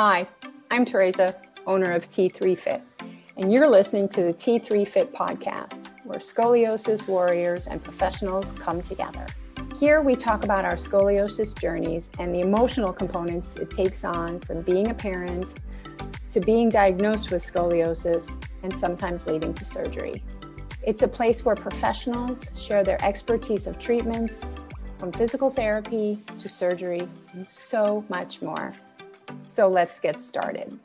Hi, I'm Teresa, owner of T3 Fit, and you're listening to the T3 Fit podcast, where scoliosis warriors and professionals come together. Here we talk about our scoliosis journeys and the emotional components it takes on from being a parent to being diagnosed with scoliosis and sometimes leading to surgery. It's a place where professionals share their expertise of treatments, from physical therapy to surgery, and so much more. So let's get started.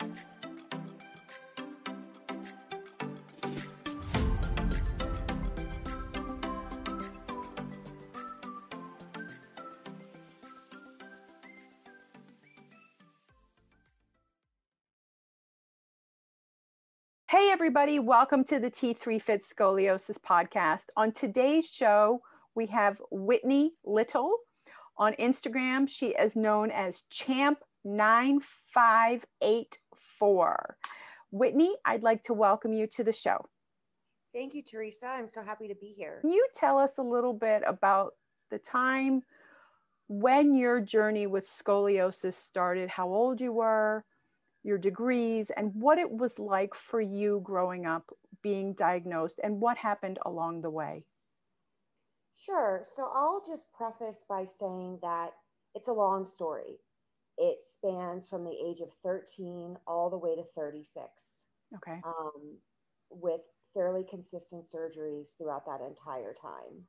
Hey, everybody, welcome to the T3 Fit Scoliosis podcast. On today's show, we have Whitney Little. On Instagram, she is known as Champ9584. Whitney, I'd like to welcome you to the show. Thank you, Teresa. I'm so happy to be here. Can you tell us a little bit about the time when your journey with scoliosis started, how old you were, your degrees, and what it was like for you growing up being diagnosed and what happened along the way? Sure. So I'll just preface by saying that it's a long story. It spans from the age of 13 all the way to 36. Okay. Um, with fairly consistent surgeries throughout that entire time.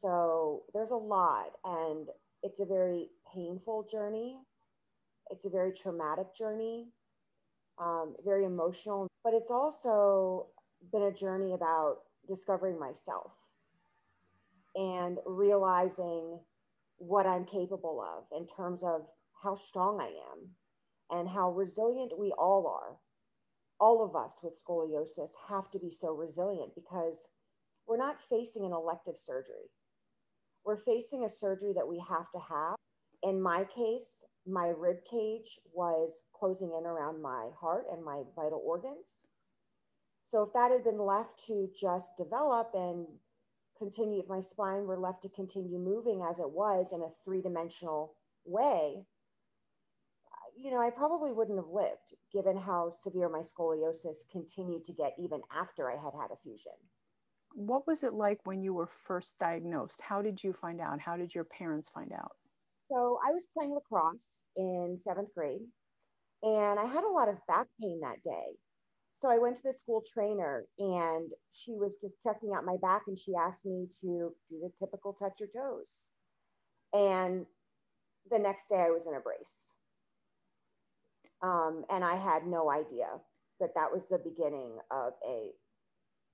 So there's a lot, and it's a very painful journey. It's a very traumatic journey, um, very emotional, but it's also been a journey about discovering myself and realizing what I'm capable of in terms of how strong I am and how resilient we all are. All of us with scoliosis have to be so resilient because we're not facing an elective surgery. We're facing a surgery that we have to have. In my case, my rib cage was closing in around my heart and my vital organs. So if that had been left to just develop and continue, if my spine were left to continue moving as it was in a three dimensional way, you know, I probably wouldn't have lived given how severe my scoliosis continued to get even after I had had a fusion. What was it like when you were first diagnosed? How did you find out? How did your parents find out? So I was playing lacrosse in seventh grade and I had a lot of back pain that day. So I went to the school trainer and she was just checking out my back and she asked me to do the typical touch your toes. And the next day I was in a brace. Um, and I had no idea that that was the beginning of a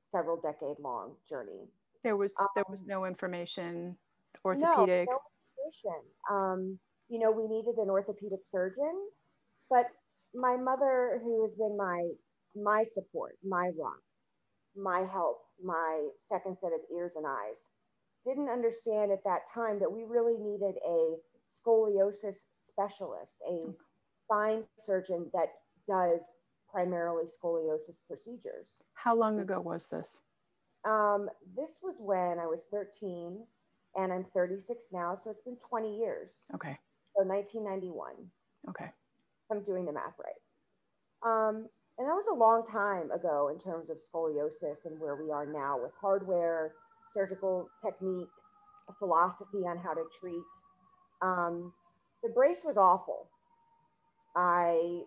several decade long journey. There was um, there was no information orthopedic. No, no information. Um, you know, we needed an orthopedic surgeon, but my mother, who has been my my support, my rock, my help, my second set of ears and eyes. Didn't understand at that time that we really needed a scoliosis specialist, a spine surgeon that does primarily scoliosis procedures. How long ago was this? Um, this was when I was 13 and I'm 36 now. So it's been 20 years. Okay. So 1991. Okay. I'm doing the math right. Um, and that was a long time ago in terms of scoliosis and where we are now with hardware, surgical technique, a philosophy on how to treat. Um, the brace was awful. I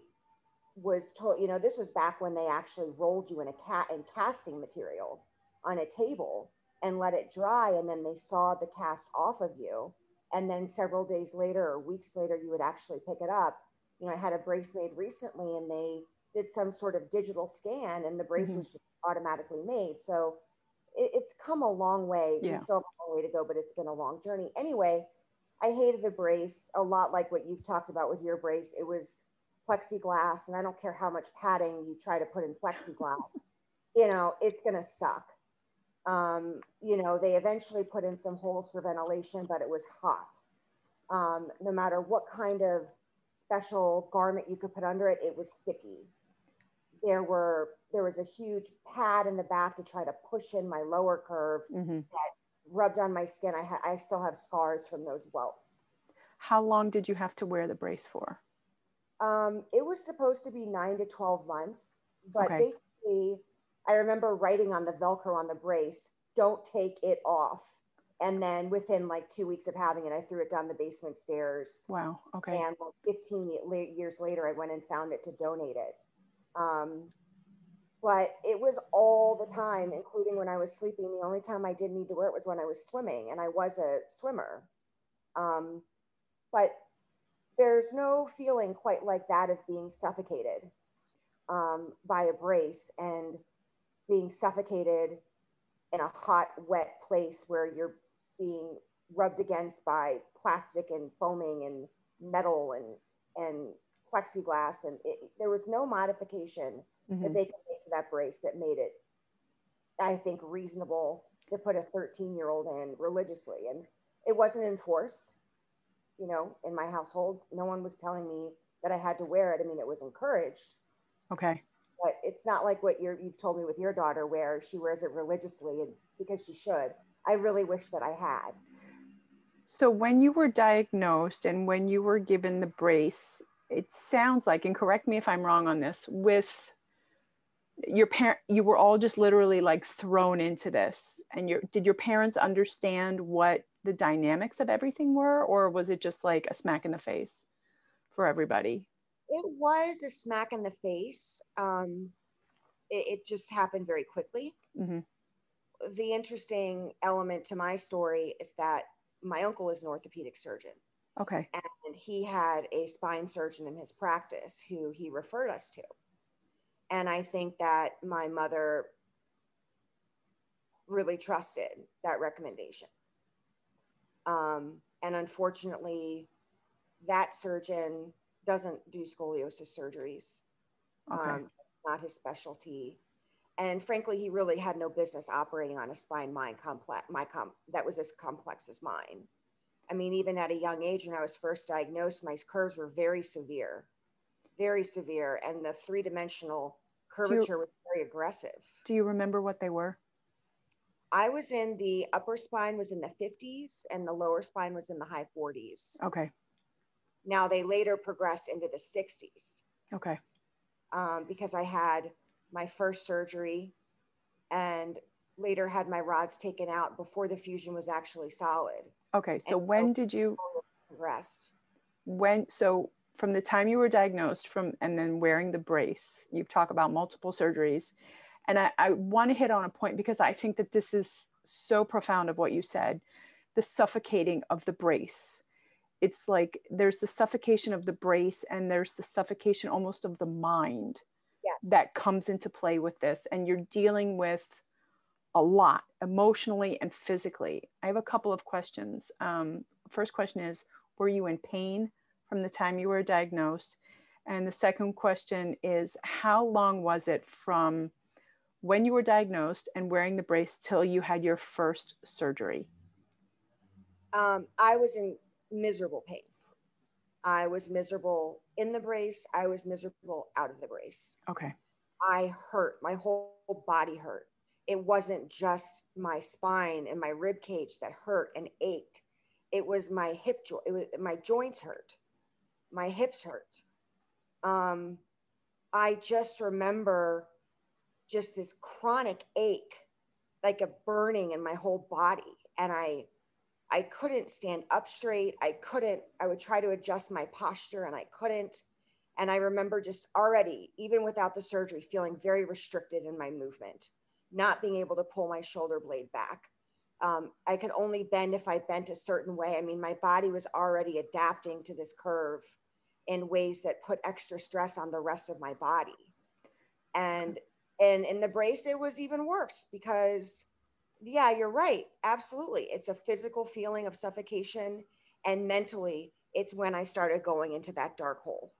was told, you know, this was back when they actually rolled you in a cat in casting material on a table and let it dry, and then they saw the cast off of you. And then several days later or weeks later, you would actually pick it up. You know, I had a brace made recently, and they did some sort of digital scan and the brace mm-hmm. was just automatically made. So it, it's come a long way. Yeah. We still have a long way to go, but it's been a long journey. Anyway, I hated the brace a lot like what you've talked about with your brace. It was plexiglass, and I don't care how much padding you try to put in plexiglass, you know, it's going to suck. Um, you know, they eventually put in some holes for ventilation, but it was hot. Um, no matter what kind of special garment you could put under it, it was sticky there were there was a huge pad in the back to try to push in my lower curve mm-hmm. that rubbed on my skin. I ha- I still have scars from those welts. How long did you have to wear the brace for? Um, it was supposed to be nine to 12 months, but Okay. basically, I remember writing on the Velcro on the brace, don't take it off. And then within like two weeks of having it, I threw it down the basement stairs. Wow. Okay. And like 15 years later, I went and found it to donate it. Um, but it was all the time, including when I was sleeping. The only time I did need to wear it was when I was swimming, and I was a swimmer. Um, but there's no feeling quite like that of being suffocated um, by a brace and being suffocated in a hot, wet place where you're being rubbed against by plastic and foaming and metal and and plexiglass. And it, there was no modification that Mhm. they could make to that brace that made it i think reasonable to put a 13 year old in religiously. And it wasn't enforced you know in my household no one was telling me that i had to wear it. I mean it was encouraged. Okay. but it's not like what you're, you've told me with your daughter where she wears it religiously and because she should. I really wish that i had. So when you were diagnosed and when you were given the brace, it sounds like, and correct me if I'm wrong on this, with your parent, you were all just literally like thrown into this. And your did your parents understand what the dynamics of everything were, or was it just like a smack in the face for everybody? it was a smack in the face um, it, it just happened very quickly hmm the interesting element to my story is that my uncle is an orthopedic surgeon Okay. and he had a spine surgeon in his practice who he referred us to. And I think that my mother really trusted that recommendation. Um, and unfortunately, that surgeon doesn't do scoliosis surgeries, Okay. um, not his specialty. And frankly, he really had no business operating on a spine mind complex, my com- that was as complex as mine. I mean, even at a young age, when I was first diagnosed, my curves were very severe, very severe, and the three dimensional curvature was very aggressive. Do you remember what they were? I was in the upper spine was in the 50s, and the lower spine was in the high 40s. Okay. Now they later progressed into the 60s Okay. um, because I had my first surgery and later had my rods taken out before the fusion was actually solid. Okay. So And when did you Progressed. when so from the time you were diagnosed from and then wearing the brace you've talked about multiple surgeries. And i, I want to hit on a point because i think that this is so profound of what you said the suffocating of the brace. It's like there's the suffocation of the brace and there's the suffocation almost of the mind Yes. that comes into play with this. And you're dealing with a lot emotionally and physically. I have a couple of questions. Um, first question is were you in pain from the time you were diagnosed and the second question is how long was it from when you were diagnosed and wearing the brace till you had your first surgery um, I was in miserable pain. I was miserable in the brace. I was miserable out of the brace. okay I hurt. My whole body hurt. It wasn't just my spine and my rib cage that hurt and ached. It was my hip joint. It was my joints hurt. My hips hurt. Um, I just remember just this chronic ache, like a burning in my whole body, and I I couldn't stand up straight. I couldn't, I would try to adjust my posture and I couldn't. And I remember just already, even without the surgery, feeling very restricted in my movement, not being able to pull my shoulder blade back. Um, I could only bend if I bent a certain way. I mean, my body was already adapting to this curve in ways that put extra stress on the rest of my body. And and in the brace, it was even worse because yeah, you're right. Absolutely. It's a physical feeling of suffocation. And mentally, it's when I started going into that dark hole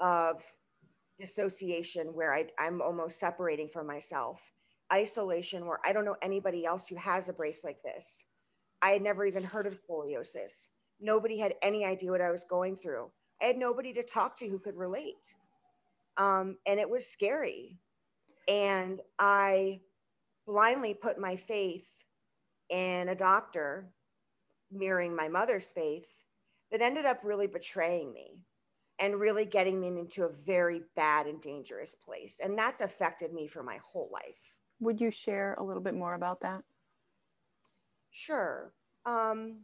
of dissociation where I, I'm almost separating from myself, isolation where I don't know anybody else who has a brace like this. I had never even heard of scoliosis. Nobody had any idea what I was going through. I had nobody to talk to who could relate. Um, and it was scary. And I, blindly put my faith in a doctor mirroring my mother's faith that ended up really betraying me and really getting me into a very bad and dangerous place. And that's affected me for my whole life. Would you share a little bit more about that? Sure. Um,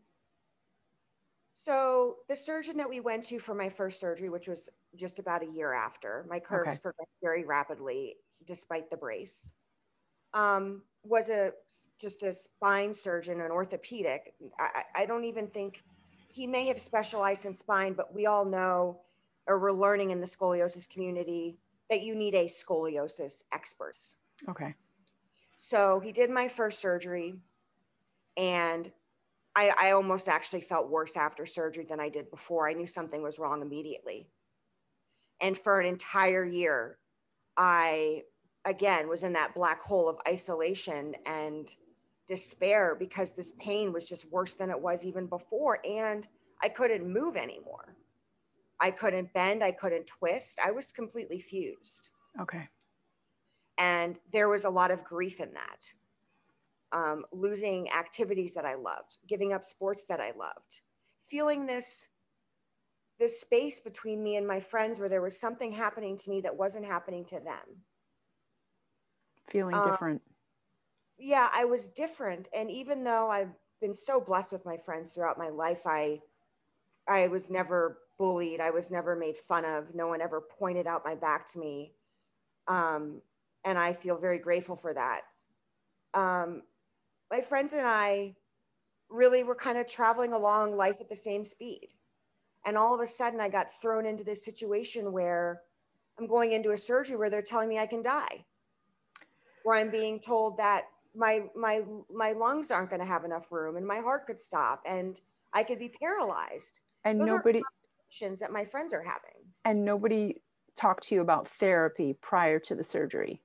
so the surgeon that we went to for my first surgery, which was just about a year after, my curves okay. progressed very rapidly despite the brace, um, was a just a spine surgeon, an orthopedic. I, I don't even think he may have specialized in spine, but we all know, or we're learning in the scoliosis community, that you need a scoliosis expert. Okay. So he did my first surgery, and I, I almost actually felt worse after surgery than I did before. I knew something was wrong immediately. And for an entire year, I again was in that black hole of isolation and despair because this pain was just worse than it was even before. And I couldn't move anymore. I couldn't bend, I couldn't twist. I was completely fused. Okay. And there was a lot of grief in that um, losing activities that I loved, giving up sports that I loved, feeling this this space between me and my friends where there was something happening to me that wasn't happening to them. Feeling um, different. Yeah, I was different, and even though I've been so blessed with my friends throughout my life, I I was never bullied. I was never made fun of. No one ever pointed out my back to me. Um, and I feel very grateful for that. Um, my friends and I really were kind of traveling along life at the same speed. And all of a sudden, I got thrown into this situation where I'm going into a surgery where they're telling me I can die, where I'm being told that my my my lungs aren't going to have enough room and my heart could stop and I could be paralyzed. And Those nobody that my friends are having. And nobody talked to you about therapy prior to the surgery.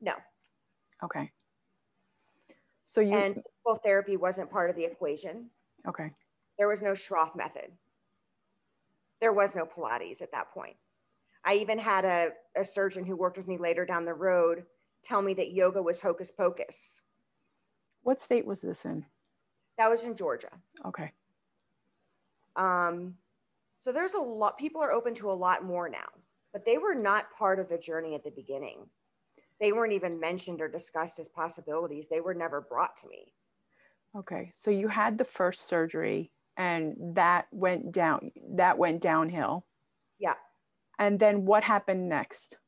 No. Okay. So you and physical therapy wasn't part of the equation. Okay. There was no Schroth method. There was no Pilates at that point. I even had a, a surgeon who worked with me later down the road tell me that yoga was hocus pocus. What state was this in? That was in Georgia. Okay. Um, so there's a lot, people are open to a lot more now, but they were not part of the journey at the beginning they weren't even mentioned or discussed as possibilities. They were never brought to me. Okay. So you had the first surgery and that went down that went downhill. Yeah. And then what happened next?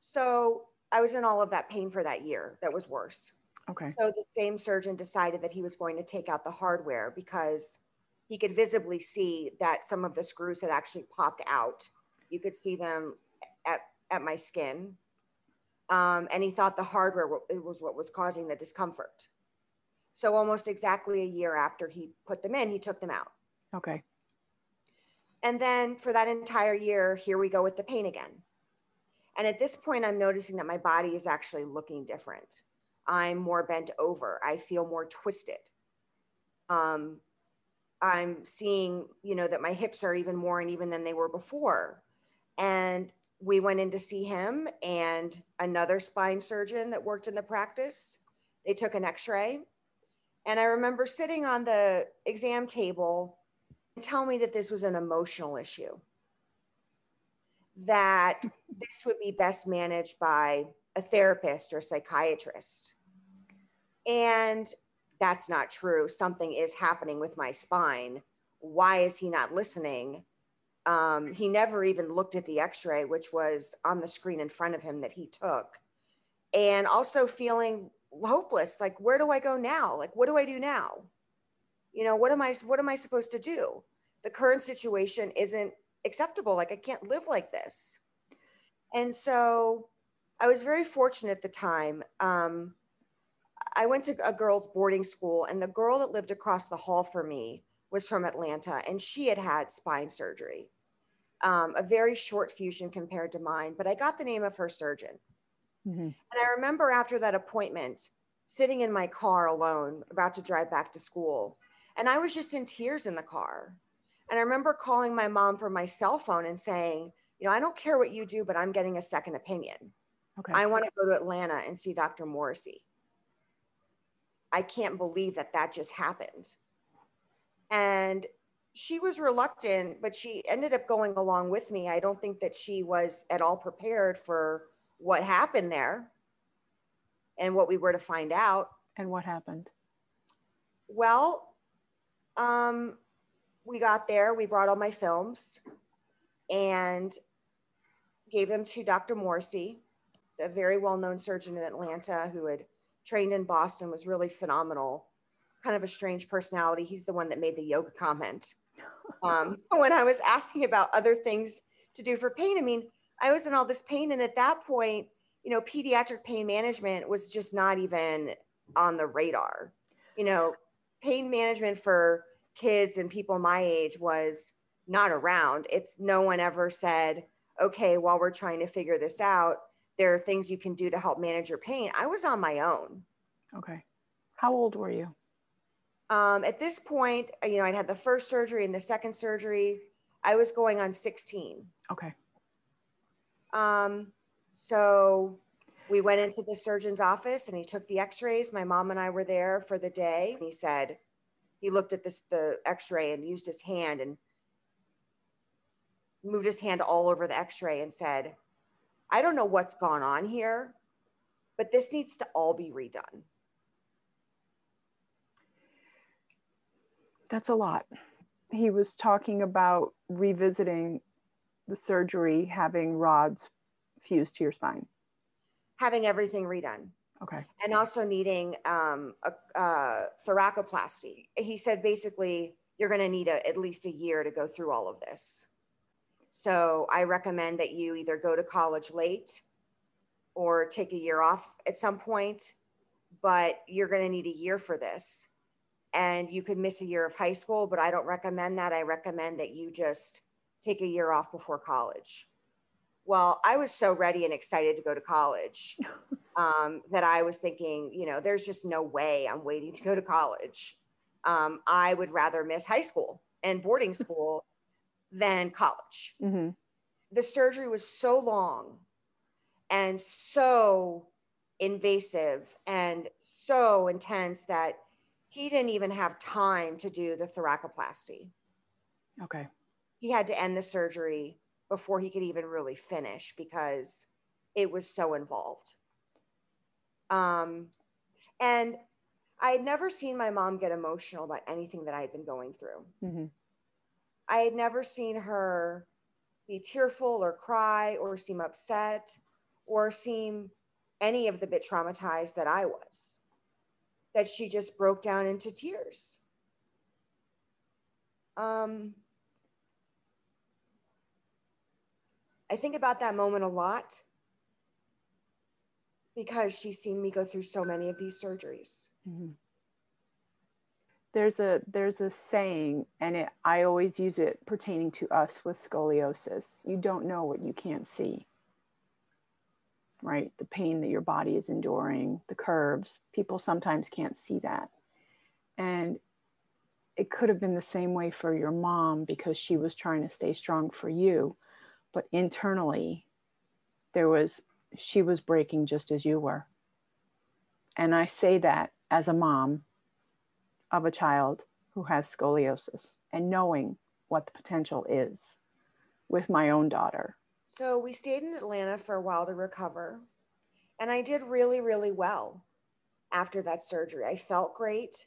So I was in all of that pain for that year. That was worse. Okay. So the same surgeon decided that he was going to take out the hardware because he could visibly see that some of the screws had actually popped out. You could see them at, at my skin um, and he thought the hardware was what was causing the discomfort. So almost exactly a year after he put them in, he took them out. Okay. And then for that entire year, here we go with the pain again. And at this point, I'm noticing that my body is actually looking different. I'm more bent over. I feel more twisted. Um, I'm seeing, you know, that my hips are even more uneven than they were before. And we went in to see him and another spine surgeon that worked in the practice. They took an x ray. And I remember sitting on the exam table and tell me that this was an emotional issue, that this would be best managed by a therapist or a psychiatrist. And that's not true. Something is happening with my spine. Why is he not listening? Um, he never even looked at the x ray, which was on the screen in front of him that he took. And also feeling hopeless like, where do I go now? Like, what do I do now? You know, what am I, what am I supposed to do? The current situation isn't acceptable. Like, I can't live like this. And so I was very fortunate at the time. Um, I went to a girls' boarding school, and the girl that lived across the hall from me was from Atlanta, and she had had spine surgery um, a very short fusion compared to mine, but I got the name of her surgeon. Mm-hmm. And I remember after that appointment, sitting in my car alone, about to drive back to school, and I was just in tears in the car. And I remember calling my mom from my cell phone and saying, you know, I don't care what you do, but I'm getting a second opinion. Okay. I want to go to Atlanta and see Dr. Morrissey. I can't believe that that just happened. And she was reluctant, but she ended up going along with me. I don't think that she was at all prepared for what happened there and what we were to find out. And what happened? Well, um, we got there, we brought all my films and gave them to Dr. Morrissey, a very well known surgeon in Atlanta who had trained in Boston, was really phenomenal. Kind of a strange personality. He's the one that made the yoga comment. Um, when I was asking about other things to do for pain, I mean, I was in all this pain. And at that point, you know, pediatric pain management was just not even on the radar. You know, pain management for kids and people my age was not around. It's no one ever said, okay, while we're trying to figure this out, there are things you can do to help manage your pain. I was on my own. Okay. How old were you? Um, at this point, you know, I'd had the first surgery and the second surgery. I was going on 16. Okay. Um, so we went into the surgeon's office and he took the x-rays. My mom and I were there for the day. He said, he looked at this, the x-ray and used his hand and moved his hand all over the x-ray and said, I don't know what's gone on here, but this needs to all be redone. That's a lot. He was talking about revisiting the surgery, having rods fused to your spine. Having everything redone. Okay. And also needing um, a, a thoracoplasty. He said basically you're going to need a, at least a year to go through all of this. So I recommend that you either go to college late or take a year off at some point, but you're going to need a year for this. And you could miss a year of high school, but I don't recommend that. I recommend that you just take a year off before college. Well, I was so ready and excited to go to college um, that I was thinking, you know, there's just no way I'm waiting to go to college. Um, I would rather miss high school and boarding school than college. Mm-hmm. The surgery was so long and so invasive and so intense that he didn't even have time to do the thoracoplasty. Okay. He had to end the surgery before he could even really finish because it was so involved. Um, and I had never seen my mom get emotional about anything that I had been going through. Mm-hmm. I had never seen her be tearful or cry or seem upset or seem any of the bit traumatized that I was. That she just broke down into tears. Um, I think about that moment a lot because she's seen me go through so many of these surgeries. Mm-hmm there's a there's a saying and it, i always use it pertaining to us with scoliosis you don't know what you can't see right? The pain that your body is enduring the curves people sometimes can't see that. And it could have been the same way for your mom because she was trying to stay strong for you but internally there was she was breaking just as you were. And i say that as a mom of a child who has scoliosis and knowing what the potential is with my own daughter. So we stayed in Atlanta for a while to recover. And I did really, really well after that surgery. I felt great.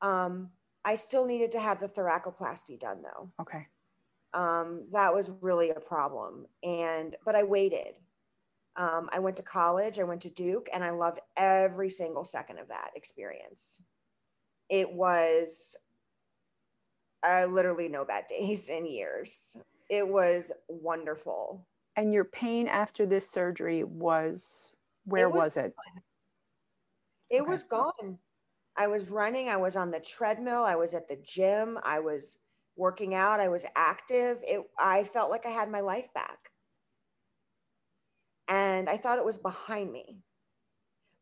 Um, I still needed to have the thoracoplasty done though. Okay. Um, that was really a problem. And, but I waited. Um, I went to college, I went to Duke, and I loved every single second of that experience it was uh, literally no bad days in years. It was wonderful. And your pain after this surgery was where it was, was, it? It okay. was gone. I was running, I was on the treadmill, I was at the gym, I was working out, I was active. It I felt like I had my life back. And I thought it was behind me.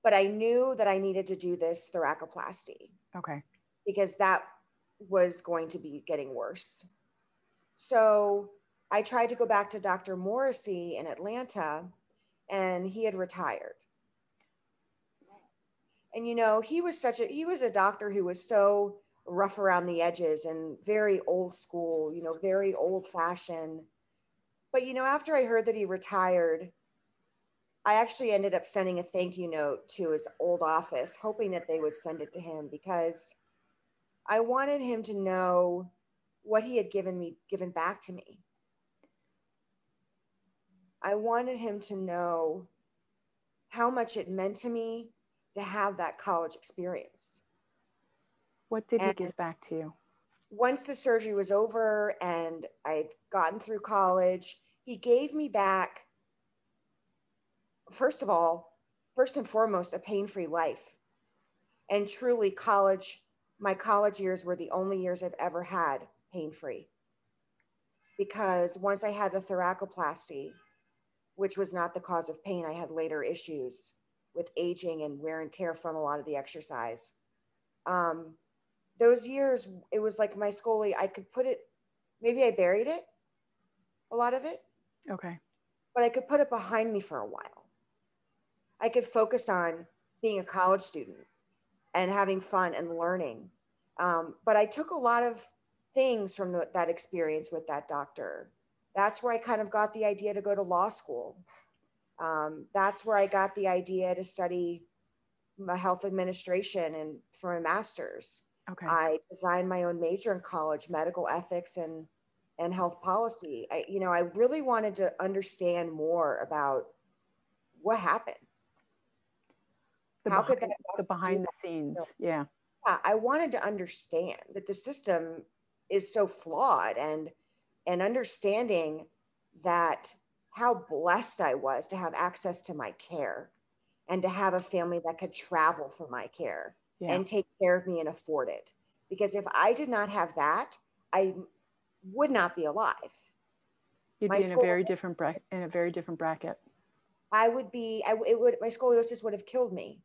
But I knew that I needed to do this thoracoplasty. Okay. Because that was going to be getting worse. So I tried to go back to Dr. Morrissey in Atlanta, and he had retired. And you know, he was such a he was a doctor who was so rough around the edges and very old school, you know, very old fashioned. But, you know, after I heard that he retired, I actually ended up sending a thank you note to his old office, hoping that they would send it to him because I wanted him to know what he had given me, given back to me. I wanted him to know how much it meant to me to have that college experience. What did and he give back to you? Once the surgery was over and I'd gotten through college, he gave me back, first of all, first and foremost, a pain free life. And truly, college, my college years were the only years I've ever had pain free. Because once I had the thoracoplasty, which was not the cause of pain, I had later issues with aging and wear and tear from a lot of the exercise. Um, those years, it was like my scoliosis, I could put it, maybe I buried it, a lot of it. Okay. But I could put it behind me for a while. I could focus on being a college student and having fun and learning. Um, but I took a lot of things from the, that experience with that doctor. That's where I kind of got the idea to go to law school. Um, that's where I got the idea to study health administration and for a master's. Okay. I designed my own major in college, medical ethics and and health policy. I, you know, I really wanted to understand more about what happened. The How behind, could that the behind the scenes? So, yeah. Yeah, I wanted to understand that the system is so flawed and and understanding that how blessed I was to have access to my care and to have a family that could travel for my care yeah. and take care of me and afford it. Because if I did not have that, I would not be alive. You'd my be in a very different bracket. In a very different bracket. I would be. I, it would. My scoliosis would have killed me.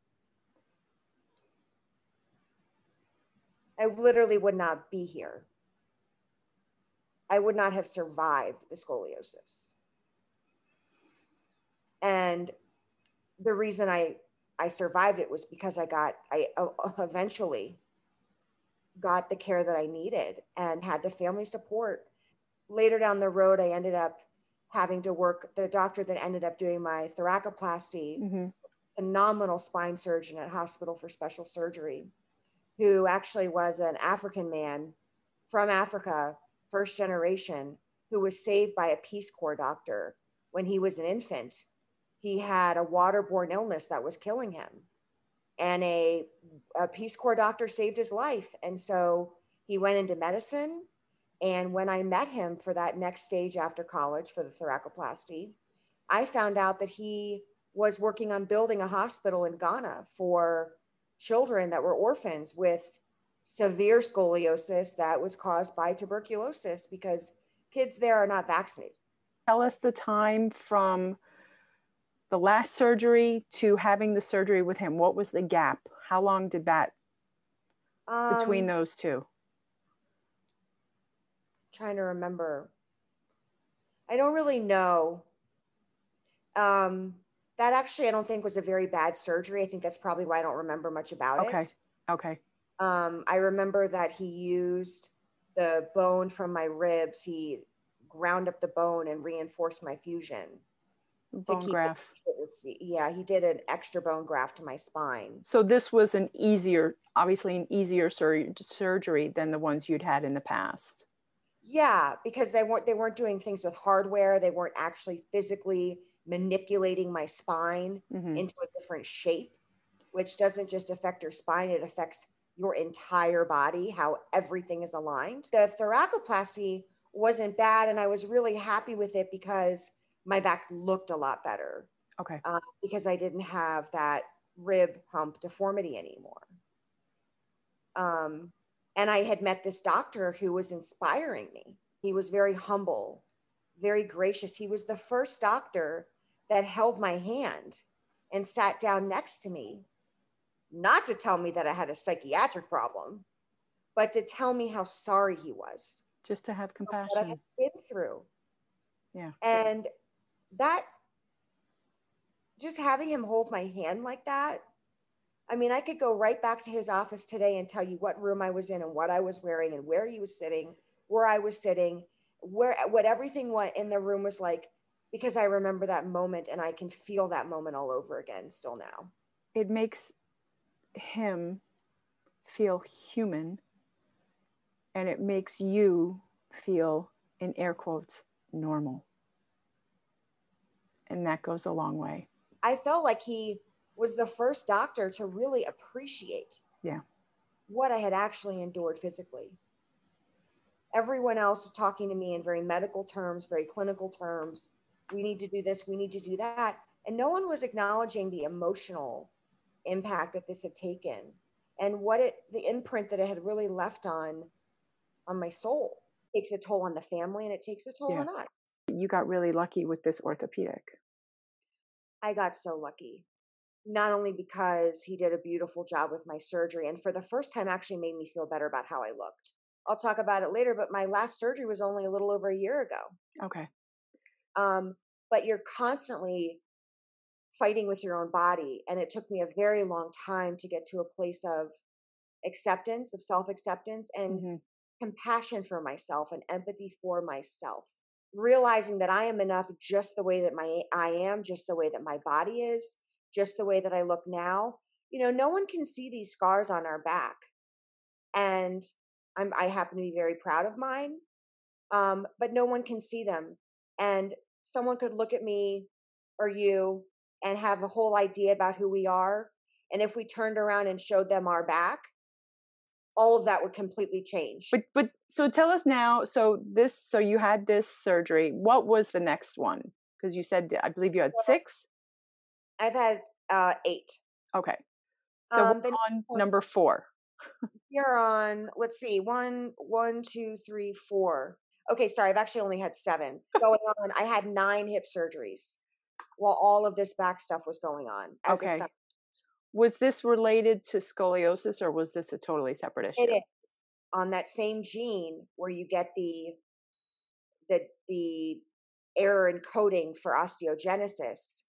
I literally would not be here. I would not have survived the scoliosis. And the reason I I survived it was because I got I uh, eventually got the care that I needed and had the family support. Later down the road, I ended up having to work. The doctor that ended up doing my thoracoplasty, mm-hmm. phenomenal spine surgeon at Hospital for Special Surgery, who actually was an African man from Africa, first generation, who was saved by a Peace Corps doctor when he was an infant he had a waterborne illness that was killing him. And a, a Peace Corps doctor saved his life. And so he went into medicine. And when I met him for that next stage after college for the thoracoplasty, I found out that he was working on building a hospital in Ghana for children that were orphans with severe scoliosis that was caused by tuberculosis because kids there are not vaccinated. Tell us the time from the last surgery to having the surgery with him what was the gap how long did that um, between those two trying to remember i don't really know um, that actually i don't think was a very bad surgery i think that's probably why i don't remember much about it. okay. okay um, i remember that he used the bone from my ribs he ground up the bone and reinforced my fusion bone graft. yeah, he did an extra bone graft to my spine. So this was an easier, obviously an easier sur- surgery than the ones you'd had in the past. Yeah, because they weren't they weren't doing things with hardware. They weren't actually physically manipulating my spine mm-hmm. into a different shape, which doesn't just affect your spine; it affects your entire body, how everything is aligned. The thoracoplasty wasn't bad, and I was really happy with it because my back looked a lot better. Okay. Uh, because I didn't have that rib hump deformity anymore. Um, and I had met this doctor who was inspiring me. He was very humble, very gracious. He was the first doctor that held my hand and sat down next to me, not to tell me that I had a psychiatric problem, but to tell me how sorry he was. Just to have compassion. What I had been through. Yeah. And that just having him hold my hand like that I mean, I could go right back to his office today and tell you what room I was in and what I was wearing and where he was sitting, where I was sitting, where what everything what in the room was like because I remember that moment and I can feel that moment all over again still now. It makes him feel human and it makes you feel in air quotes normal. And that goes a long way. I felt like he was the first doctor to really appreciate yeah. what I had actually endured physically. Everyone else was talking to me in very medical terms, very clinical terms. We need to do this, we need to do that. And no one was acknowledging the emotional impact that this had taken and what it the imprint that it had really left on on my soul it takes a toll on the family and it takes a toll yeah. on us you got really lucky with this orthopedic i got so lucky not only because he did a beautiful job with my surgery and for the first time actually made me feel better about how I looked. I'll talk about it later, but my last surgery was only a little over a year ago. Okay. Um, but you're constantly fighting with your own body. And it took me a very long time to get to a place of acceptance, of self acceptance, and mm-hmm. compassion for myself and empathy for myself. Realizing that I am enough just the way that my I am, just the way that my body is, just the way that I look now. You know, no one can see these scars on our back. And I'm, I happen to be very proud of mine, um, but no one can see them. And someone could look at me or you and have a whole idea about who we are. And if we turned around and showed them our back, all of that would completely change. But but so tell us now. So this so you had this surgery. What was the next one? Because you said I believe you had six. I've had uh, eight. Okay. So um, we're on number four. You're on, let's see, one, one, two, three, four. Okay, sorry, I've actually only had seven going on. I had nine hip surgeries while all of this back stuff was going on. okay. Was this related to scoliosis or was this a totally separate issue? It is on that same gene where you get the the the error encoding for osteogenesis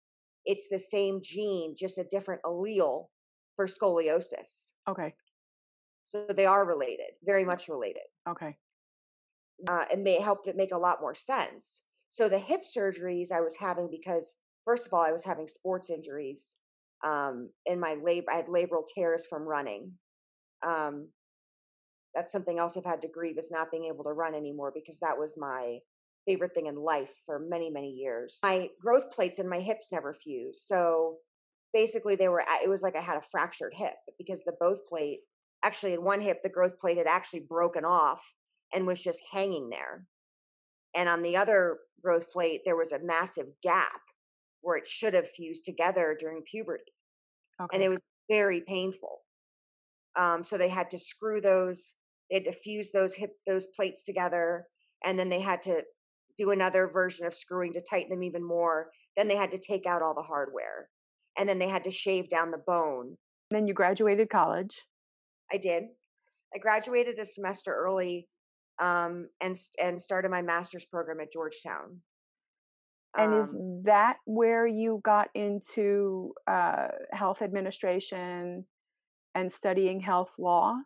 it's the same gene, just a different allele for scoliosis. Okay. So they are related, very much related. Okay. Uh, it may help it make a lot more sense. So the hip surgeries I was having because first of all I was having sports injuries um, in my labor. I had labral tears from running. Um, that's something else I've had to grieve is not being able to run anymore because that was my favorite thing in life for many, many years. My growth plates in my hips never fused. So basically, they were, it was like I had a fractured hip because the both plate, actually, in one hip, the growth plate had actually broken off and was just hanging there. And on the other growth plate, there was a massive gap where it should have fused together during puberty. Okay. And it was very painful. Um, so they had to screw those, they had to fuse those hip, those plates together. And then they had to do another version of screwing to tighten them even more. Then they had to take out all the hardware. And then they had to shave down the bone. Then you graduated college. I did. I graduated a semester early um, and and started my master's program at Georgetown. And um, is that where you got into uh, health administration and studying health law?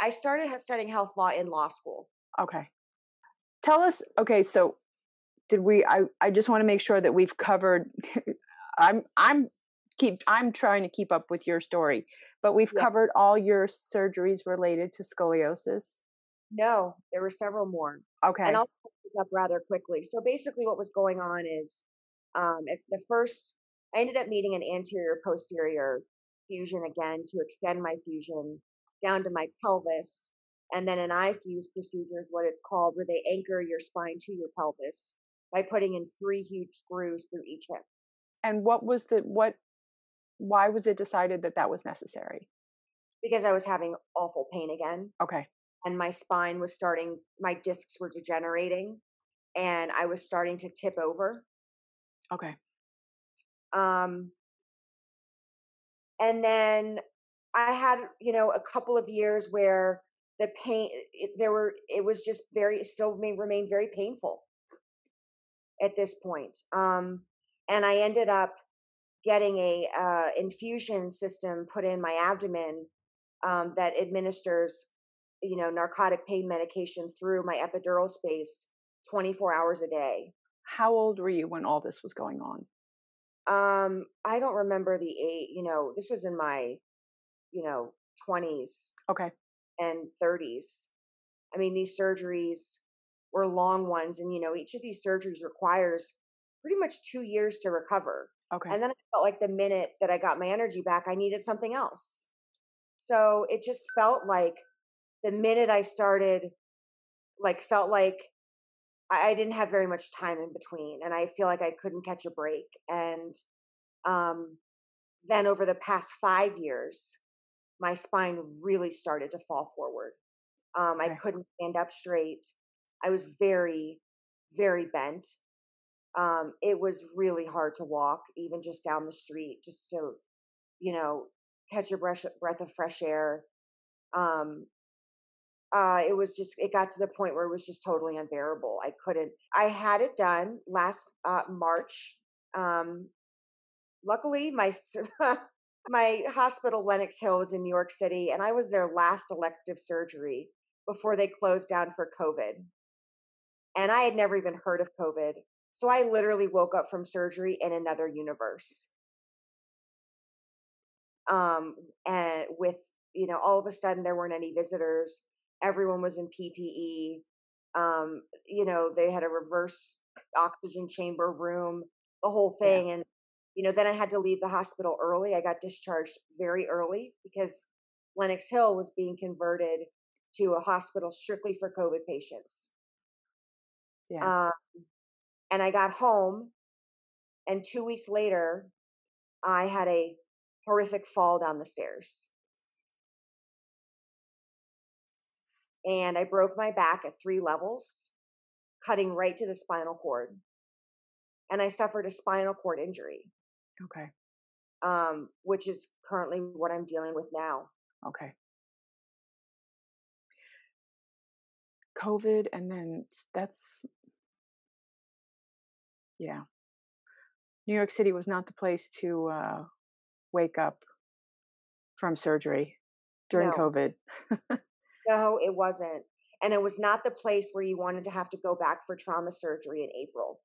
I started studying health law in law school. Okay tell us okay so did we i i just want to make sure that we've covered i'm i'm keep i'm trying to keep up with your story but we've yeah. covered all your surgeries related to scoliosis no there were several more okay and i'll put this up rather quickly so basically what was going on is um at the first i ended up needing an anterior posterior fusion again to extend my fusion down to my pelvis and then an iFuse procedure is what it's called, where they anchor your spine to your pelvis by putting in three huge screws through each hip. And what was the what? Why was it decided that that was necessary? Because I was having awful pain again. Okay. And my spine was starting, my discs were degenerating, and I was starting to tip over. Okay. Um, and then I had, you know, a couple of years where the pain it, there were it was just very still may remain very painful at this point um and i ended up getting a uh, infusion system put in my abdomen um, that administers, you know, narcotic pain medication through my epidural space 24 hours a day. How old were you when all this was going on? Um, I don't remember the age. You know, this was in my, you know, 20s. Okay. And 30s. I mean, these surgeries were long ones, and you know, each of these surgeries requires pretty much two years to recover. Okay. And then I felt like the minute that I got my energy back, I needed something else. So it just felt like the minute I started, like, felt like I, I didn't have very much time in between, and I feel like I couldn't catch a break. And um, then over the past five years, my spine really started to fall forward. Um, I couldn't stand up straight. I was very, very bent. Um, it was really hard to walk, even just down the street, just to, you know, catch a breath, breath of fresh air. Um, uh, it was just, it got to the point where it was just totally unbearable. I couldn't, I had it done last uh, March. Um, luckily, my, my hospital, Lenox Hill, was in New York City, and I was their last elective surgery before they closed down for COVID. And I had never even heard of COVID. So I literally woke up from surgery in another universe. Um, and with, you know, all of a sudden there weren't any visitors. Everyone was in PPE. Um, you know, they had a reverse oxygen chamber room, the whole thing. Yeah. And, you know, then I had to leave the hospital early. I got discharged very early because Lenox Hill was being converted to a hospital strictly for COVID patients. Yeah. Um, and I got home, and two weeks later, I had a horrific fall down the stairs. And I broke my back at three levels, cutting right to the spinal cord. And I suffered a spinal cord injury. Okay. Um, which is currently what I'm dealing with now. Okay. COVID, and then that's yeah. New York City was not the place to uh, wake up from surgery during no. COVID. no, it wasn't. And it was not the place where you wanted to have to go back for trauma surgery in April.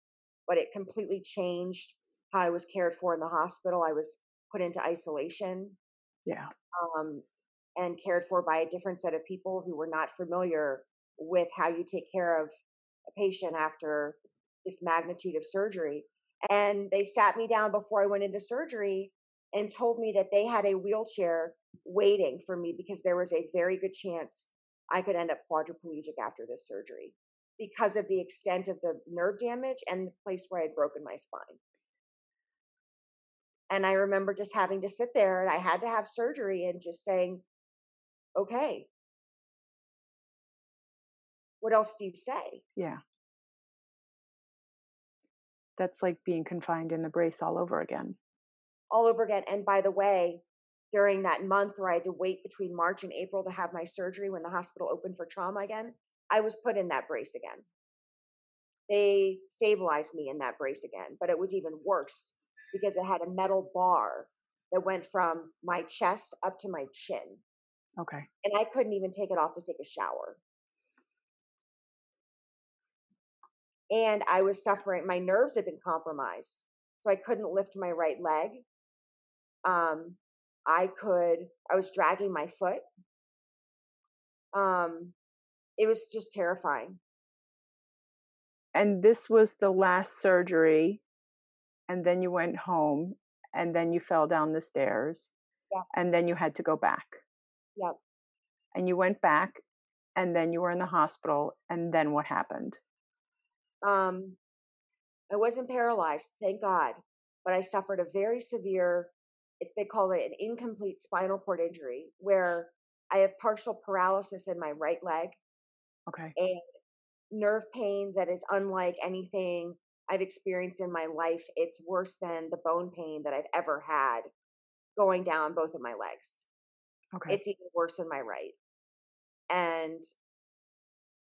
But it completely changed how I was cared for in the hospital. I was put into isolation. Yeah. Um, and cared for by a different set of people who were not familiar with how you take care of a patient after this magnitude of surgery. And they sat me down before I went into surgery and told me that they had a wheelchair waiting for me because there was a very good chance I could end up quadriplegic after this surgery because of the extent of the nerve damage and the place where I had broken my spine. And I remember just having to sit there and I had to have surgery and just saying, okay, what else do you say? Yeah that's like being confined in the brace all over again. All over again. And by the way, during that month where I had to wait between March and April to have my surgery when the hospital opened for trauma again, I was put in that brace again. They stabilized me in that brace again, but it was even worse because it had a metal bar that went from my chest up to my chin. Okay. And I couldn't even take it off to take a shower. and I was suffering. My nerves had been compromised, so I couldn't lift my right leg. Um, I could. I was dragging my foot. Um, it was just terrifying. And this was the last surgery, and then you went home, and then you fell down the stairs, yeah. and then you had to go back. Yep. And you went back, and then you were in the hospital, and then what happened? Um, I wasn't paralyzed, thank God, but I suffered a very severe, they call it an incomplete spinal cord injury, where I have partial paralysis in my right leg. Okay. And nerve pain that is unlike anything I've experienced in my life. It's worse than the bone pain that I've ever had going down both of my legs. Okay. It's even worse in my right. And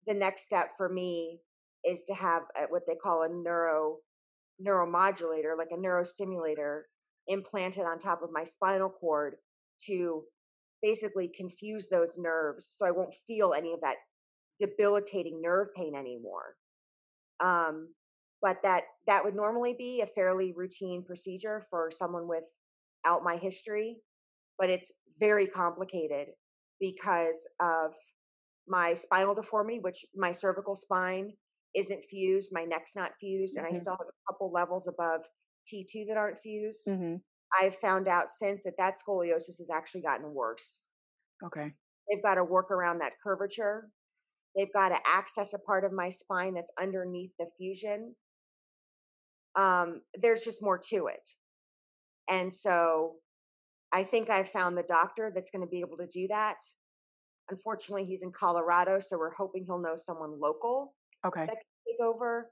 the next step for me is to have a, what they call a neuro neuromodulator, like a neurostimulator, implanted on top of my spinal cord to basically confuse those nerves so I won't feel any of that debilitating nerve pain anymore. Um, but that that would normally be a fairly routine procedure for someone without my history, but it's very complicated because of my spinal deformity, which my cervical spine isn't fused, my neck's not fused, and mm-hmm. I still have a couple levels above T2 that aren't fused. Mm-hmm. I've found out since that that scoliosis has actually gotten worse. Okay. They've got to work around that curvature. They've got to access a part of my spine that's underneath the fusion. Um, there's just more to it. And so I think I've found the doctor that's going to be able to do that. Unfortunately, he's in Colorado, so we're hoping he'll know someone local okay. that can take over.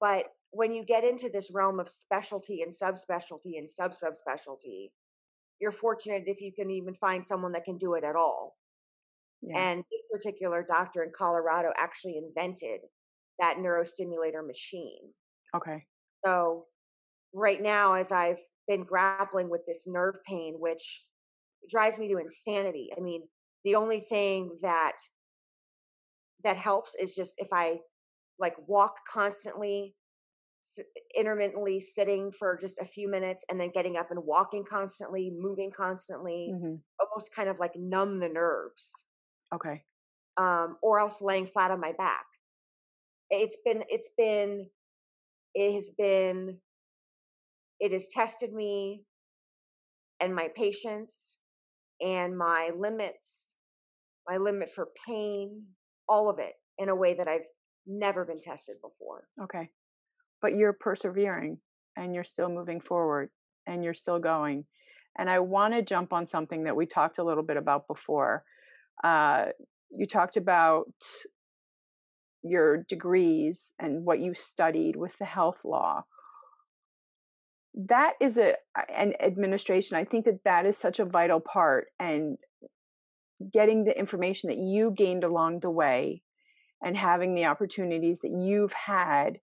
But when you get into this realm of specialty and subspecialty and sub subspecialty, you're fortunate if you can even find someone that can do it at all. Yeah. And this particular doctor in Colorado actually invented that neurostimulator machine. Okay. So, right now, as I've been grappling with this nerve pain, which drives me to insanity. I mean, the only thing that that helps is just if I like walk constantly, intermittently sitting for just a few minutes and then getting up and walking constantly, moving constantly, mm-hmm. almost kind of like numb the nerves. Okay. Um, or else laying flat on my back. It's been, it's been, it has been, it has tested me and my patience and my limits, my limit for pain, all of it in a way that I've never been tested before. Okay. But you're persevering and you're still moving forward and you're still going. And I want to jump on something that we talked a little bit about before. Uh, you talked about your degrees and what you studied with the health law. That is a an administration. I think that that is such a vital part, and getting the information that you gained along the way and having the opportunities that you've had.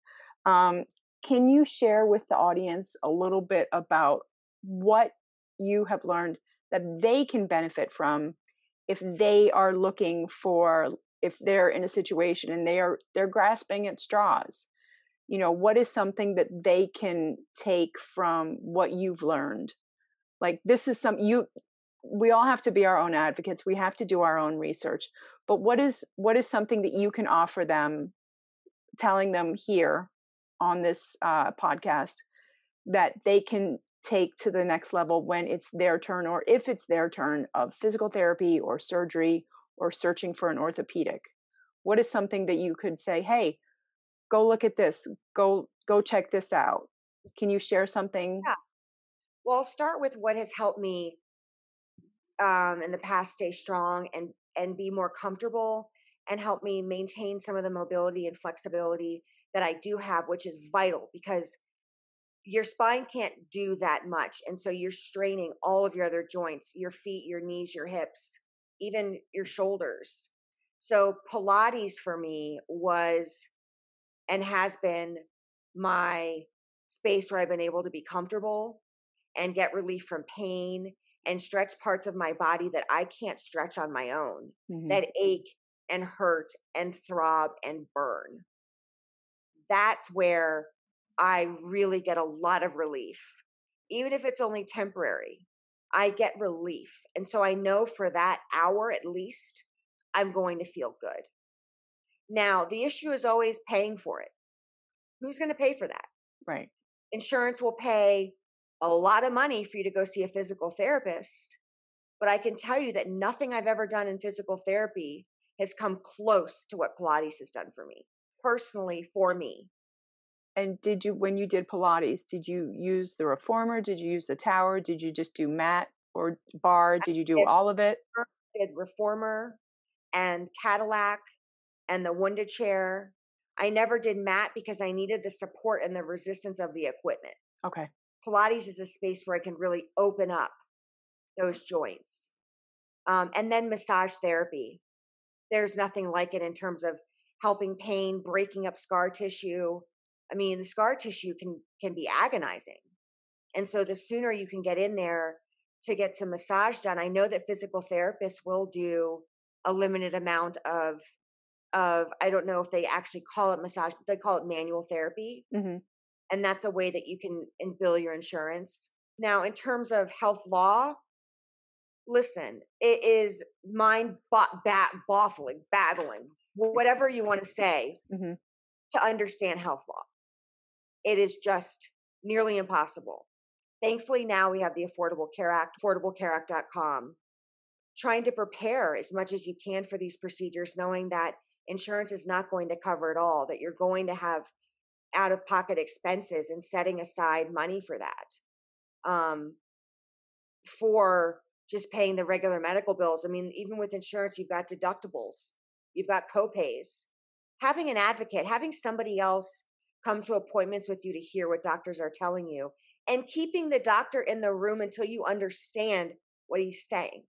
Um, can you share with the audience a little bit about what you have learned that they can benefit from if they are looking for if they're in a situation and they are they're grasping at straws? You know what is something that they can take from what you've learned? Like this is some you we all have to be our own advocates. We have to do our own research. But what is what is something that you can offer them telling them here on this uh, podcast that they can take to the next level when it's their turn or if it's their turn of physical therapy or surgery or searching for an orthopedic. What is something that you could say hey go look at this. Go go check this out. Can you share something? Yeah. well i'll start with what has helped me um, in the past stay strong and and be more comfortable and help me maintain some of the mobility and flexibility that i do have which is vital because your spine can't do that much and so you're straining all of your other joints your feet your knees your hips even your shoulders so pilates for me was and has been my space where i've been able to be comfortable and get relief from pain and stretch parts of my body that i can't stretch on my own mm-hmm. that ache and hurt and throb and burn that's where I really get a lot of relief. Even if it's only temporary, I get relief. And so I know for that hour at least, I'm going to feel good. Now, the issue is always paying for it. Who's going to pay for that? Right. Insurance will pay a lot of money for you to go see a physical therapist. But I can tell you that nothing I've ever done in physical therapy has come close to what Pilates has done for me, personally, for me. And did you, when you did Pilates, did you use the reformer? Did you use the tower? Did you just do mat or bar? Did you do did, all of it? I did reformer and Cadillac and the Wunda chair. I never did mat because I needed the support and the resistance of the equipment. Okay. Pilates is a space where I can really open up those joints. Um, and then massage therapy. There's nothing like it in terms of helping pain, breaking up scar tissue, I mean, the scar tissue can can be agonizing. And so the sooner you can get in there to get some massage done, I know that physical therapists will do a limited amount of of I don't know if they actually call it massage, but they call it manual therapy. Mm-hmm. And that's a way that you can and bill your insurance. Now, in terms of health law, listen, it is mind ba- baffling, baffling, whatever you want to say, mm-hmm. to understand health law. It is just nearly impossible. Thankfully, now we have the Affordable Care Act, affordablecareact.com, trying to prepare as much as you can for these procedures, knowing that insurance is not going to cover it all, that you're going to have out of pocket expenses and setting aside money for that. Um, for just paying the regular medical bills. I mean, even with insurance, you've got deductibles, you've got copays. Having an advocate, having somebody else come to appointments with you to hear what doctors are telling you, and keeping the doctor in the room until you understand what he's saying.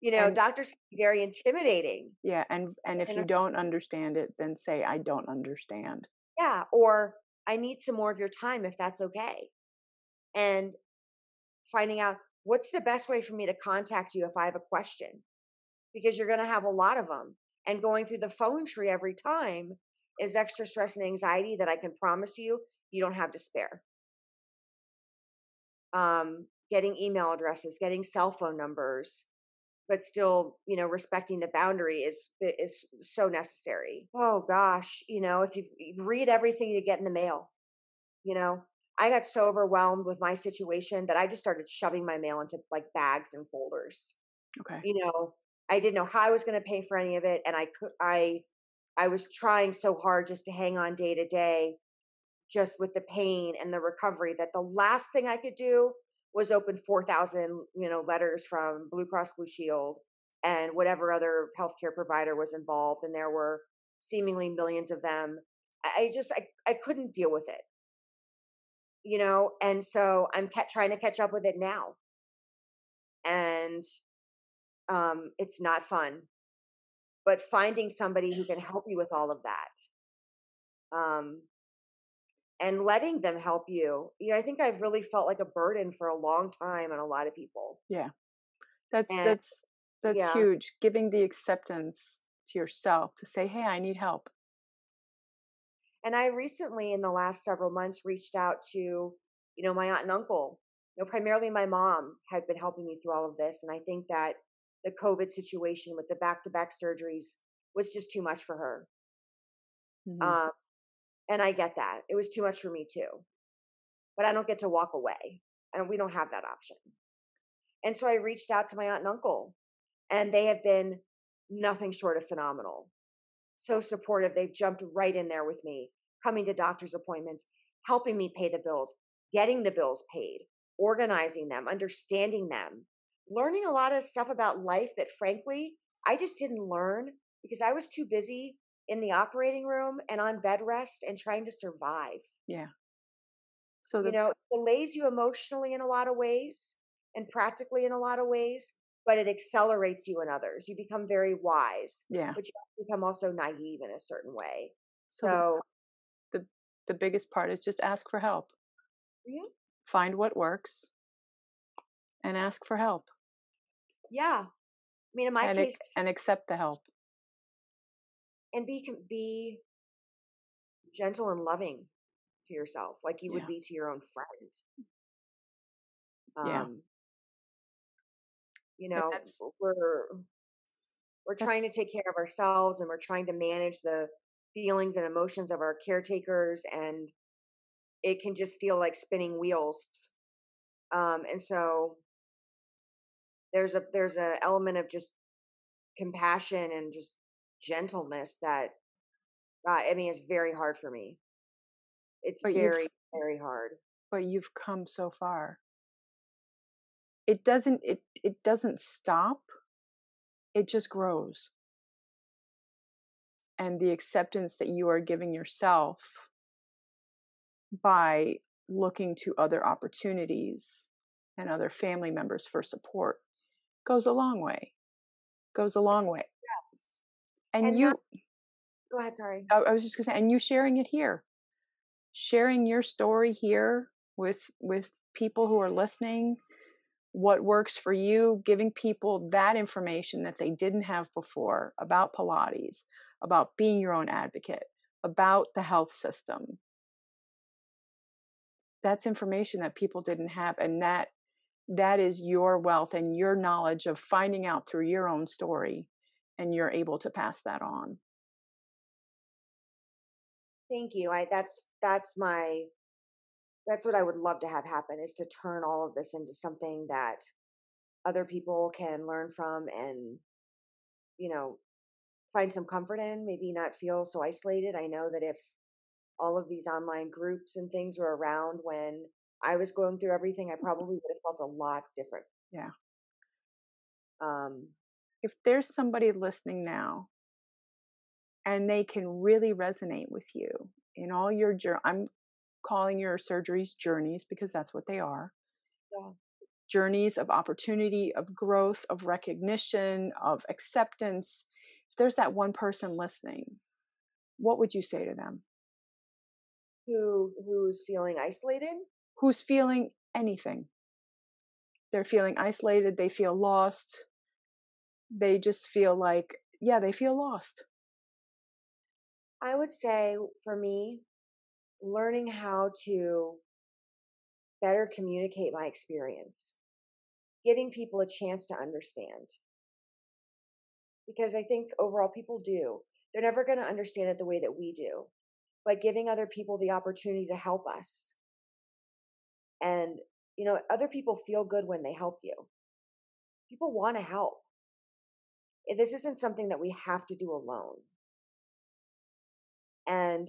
You know, and, doctors can be very intimidating. Yeah, and and if and you don't understand it, then say I don't understand. Yeah, or I need some more of your time if that's okay. And finding out what's the best way for me to contact you if I have a question? Because you're going to have a lot of them. And going through the phone tree every time is extra stress and anxiety that I can promise you you don't have to spare. Um, getting email addresses, getting cell phone numbers, but still, you know, respecting the boundary is is so necessary. Oh gosh, you know, if you read everything you get in the mail, you know, I got so overwhelmed with my situation that I just started shoving my mail into like bags and folders. Okay. You know, I didn't know how I was going to pay for any of it and I could I I was trying so hard just to hang on day to day just with the pain and the recovery that the last thing I could do was open 4,000, you know, letters from Blue Cross Blue Shield and whatever other healthcare provider was involved and there were seemingly millions of them. I just I I couldn't deal with it you know, and so I'm trying to catch up with it now. And um, it's not fun. But finding somebody who can help you with all of that. Um, and letting them help you. You know, I think I've really felt like a burden for a long time on a lot of people. Yeah. That's and, that's that's yeah. huge. Giving the acceptance to yourself to say, "Hey, I need help." And I recently, in the last several months, reached out to, you know, my aunt and uncle. You know, primarily my mom had been helping me through all of this. And I think that the COVID situation with the back to back surgeries was just too much for her. Mm-hmm. Um, and I get that. It was too much for me too. But I don't get to walk away. And we don't have that option. And so I reached out to my aunt and uncle, and they have been nothing short of phenomenal so supportive. They've jumped right in there with me, coming to doctor's appointments, helping me pay the bills, getting the bills paid, organizing them, understanding them, learning a lot of stuff about life that frankly, I just didn't learn because I was too busy in the operating room and on bed rest and trying to survive. Yeah. So the, you know, it delays you emotionally in a lot of ways and practically in a lot of ways, but it accelerates you in others. You become very wise. Yeah. But you become also naive in a certain way. So, so the, the, the biggest part is just ask for help. Mm-hmm. Find what works and ask for help. Yeah. I mean, in my and case, and accept the help. And be be gentle and loving to yourself, like you yeah. would be to your own friend. Um, yeah you know we're we're trying to take care of ourselves and we're trying to manage the feelings and emotions of our caretakers and it can just feel like spinning wheels um and so there's a there's a element of just compassion and just gentleness that uh, i mean it's very hard for me. It's but very very hard. but you've come so far. It doesn't it it doesn't stop it just grows. And the acceptance that you are giving yourself by looking to other opportunities and other family members for support goes a long way goes a long way. Yes. and, and you not, go ahead sorry. I, I was just gonna say and you sharing it here sharing your story here with with people who are listening what works for you giving people that information that they didn't have before about pilates about being your own advocate about the health system. That's information that people didn't have and that that is your wealth and your knowledge of finding out through your own story and you're able to pass that on. Thank you i that's that's my that's what i would love to have happen is to turn all of this into something that other people can learn from and you know find some comfort in maybe not feel so isolated. I know that if all of these online groups and things were around when I was going through everything, I probably would have felt a lot different. Yeah. Um, if there's somebody listening now and they can really resonate with you in all your journey, I'm calling your surgeries journeys because that's what they are. Yeah. Journeys of opportunity, of growth, of recognition, of acceptance. If there's that one person listening, what would you say to them? who who's feeling isolated who's feeling anything. They're feeling isolated they feel lost. They just feel like yeah they feel lost. I would say for me learning how to better communicate my experience giving people a chance to understand. Because i think overall people do. They're never going to understand it the way that we do but giving other people the opportunity to help us. And, you know, other people feel good when they help you. People want to help. This isn't something that we have to do alone. And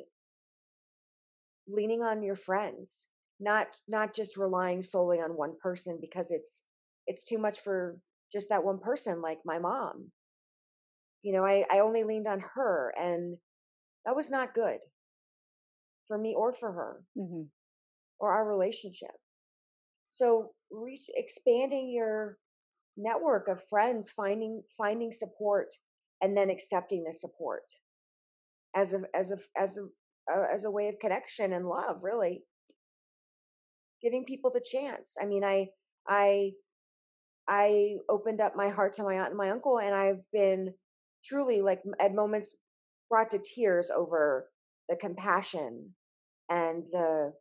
leaning on your friends, not not just relying solely on one person because it's it's too much for just that one person like my mom. You know, I I only leaned on her and that was not good for me or for her mm-hmm. or our relationship. So reach expanding your network of friends, finding finding support, and then accepting the support as a as a as a uh, as a way of connection and love. Really, giving people the chance. I mean, I I I opened up my heart to my aunt and my uncle, and I've been truly like at moments brought to tears over the compassion and the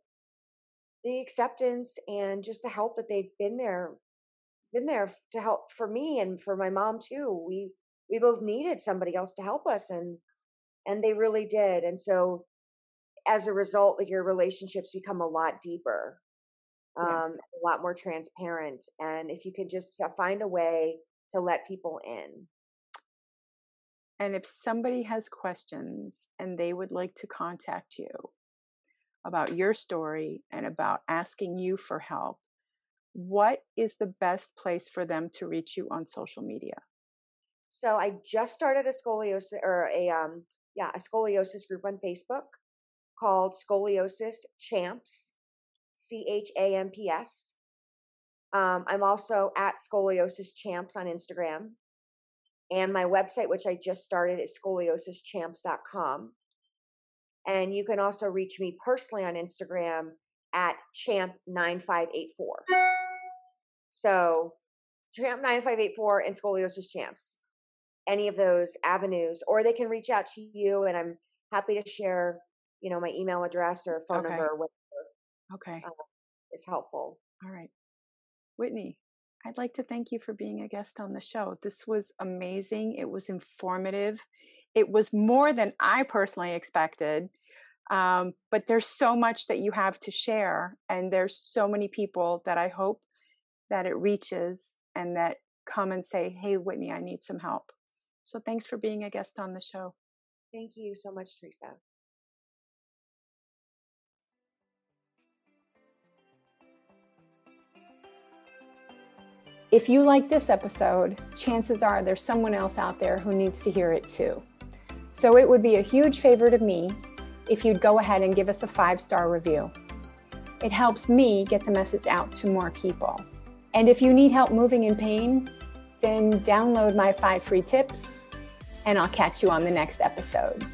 the acceptance and just the help that they've been there been there to help for me and for my mom too we we both needed somebody else to help us and and they really did and so as a result your relationships become a lot deeper um yeah. a lot more transparent and if you could just find a way to let people in and if somebody has questions and they would like to contact you about your story and about asking you for help, what is the best place for them to reach you on social media? So I just started a scoliosis or a um yeah, a scoliosis group on Facebook called Scoliosis Champs, C H A M P S. Um, I'm also at Scoliosis Champs on Instagram. And my website, which I just started, is scoliosischamps.com. And you can also reach me personally on Instagram at champ9584. So champ9584 and scoliosis champs. Any of those avenues, or they can reach out to you, and I'm happy to share, you know, my email address or phone okay. number or whatever. Okay, uh, is helpful. All right, Whitney, I'd like to thank you for being a guest on the show. This was amazing. It was informative. It was more than I personally expected. Um, but there's so much that you have to share, and there's so many people that I hope that it reaches and that come and say, Hey, Whitney, I need some help. So thanks for being a guest on the show. Thank you so much, Teresa. If you like this episode, chances are there's someone else out there who needs to hear it too. So it would be a huge favor to me if you'd go ahead and give us a five star review. It helps me get the message out to more people. And if you need help moving in pain, then download my five free tips, and I'll catch you on the next episode.